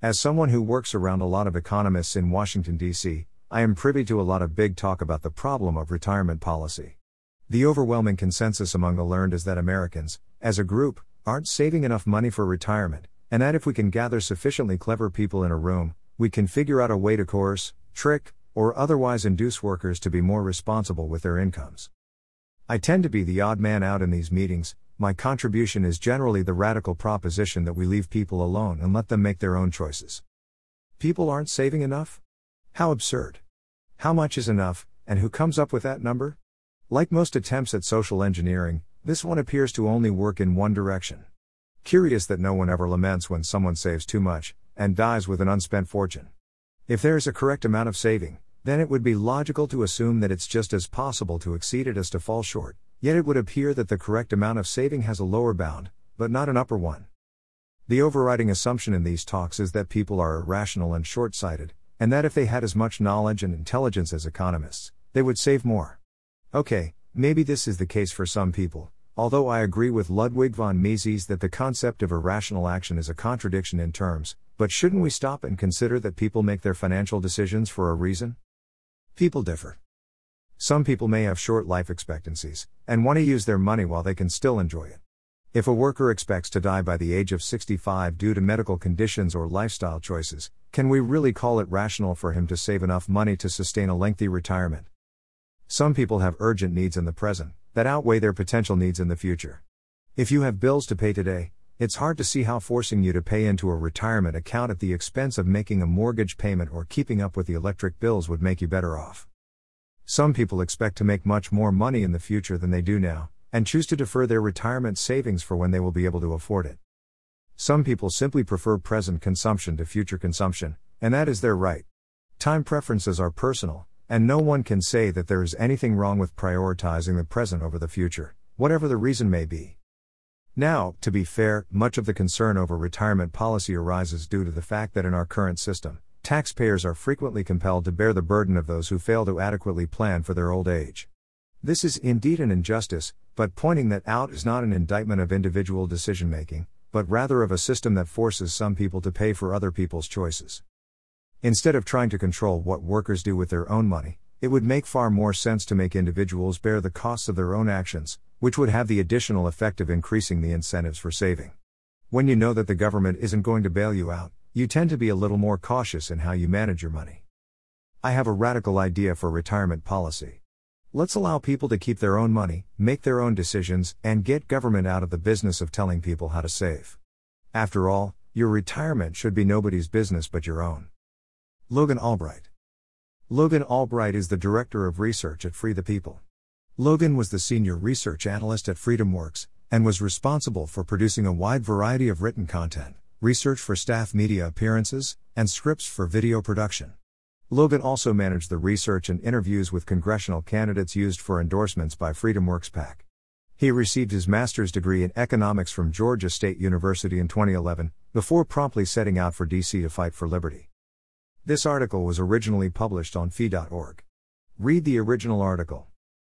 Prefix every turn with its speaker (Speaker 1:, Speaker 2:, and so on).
Speaker 1: As someone who works around a lot of economists in Washington, D.C., I am privy to a lot of big talk about the problem of retirement policy. The overwhelming consensus among the learned is that Americans, as a group, aren't saving enough money for retirement, and that if we can gather sufficiently clever people in a room, we can figure out a way to coerce, trick, or otherwise induce workers to be more responsible with their incomes. I tend to be the odd man out in these meetings, my contribution is generally the radical proposition that we leave people alone and let them make their own choices. People aren't saving enough? How absurd. How much is enough, and who comes up with that number? Like most attempts at social engineering, this one appears to only work in one direction. Curious that no one ever laments when someone saves too much, and dies with an unspent fortune. If there is a correct amount of saving, then it would be logical to assume that it's just as possible to exceed it as to fall short, Yet it would appear that the correct amount of saving has a lower bound, but not an upper one. The overriding assumption in these talks is that people are irrational and short sighted, and that if they had as much knowledge and intelligence as economists, they would save more. Okay, maybe this is the case for some people, although I agree with Ludwig von Mises that the concept of irrational action is a contradiction in terms, but shouldn't we stop and consider that people make their financial decisions for a reason? People differ. Some people may have short life expectancies, and want to use their money while they can still enjoy it. If a worker expects to die by the age of 65 due to medical conditions or lifestyle choices, can we really call it rational for him to save enough money to sustain a lengthy retirement? Some people have urgent needs in the present that outweigh their potential needs in the future. If you have bills to pay today, it's hard to see how forcing you to pay into a retirement account at the expense of making a mortgage payment or keeping up with the electric bills would make you better off. Some people expect to make much more money in the future than they do now, and choose to defer their retirement savings for when they will be able to afford it. Some people simply prefer present consumption to future consumption, and that is their right. Time preferences are personal, and no one can say that there is anything wrong with prioritizing the present over the future, whatever the reason may be. Now, to be fair, much of the concern over retirement policy arises due to the fact that in our current system, taxpayers are frequently compelled to bear the burden of those who fail to adequately plan for their old age. This is indeed an injustice, but pointing that out is not an indictment of individual decision making, but rather of a system that forces some people to pay for other people's choices. Instead of trying to control what workers do with their own money, it would make far more sense to make individuals bear the costs of their own actions, which would have the additional effect of increasing the incentives for saving. When you know that the government isn't going to bail you out, you tend to be a little more cautious in how you manage your money. I have a radical idea for retirement policy. Let's allow people to keep their own money, make their own decisions, and get government out of the business of telling people how to save. After all, your retirement should be nobody's business but your own. Logan Albright. Logan Albright is the Director of Research at Free the People. Logan was the Senior Research Analyst at FreedomWorks, and was responsible for producing a wide variety of written content research for staff media appearances, and scripts for video production. Logan also managed the research and interviews with congressional candidates used for endorsements by FreedomWorks PAC. He received his master's degree in economics from Georgia State University in 2011, before promptly setting out for DC to fight for liberty. This article was originally published on fee.org. Read the original article.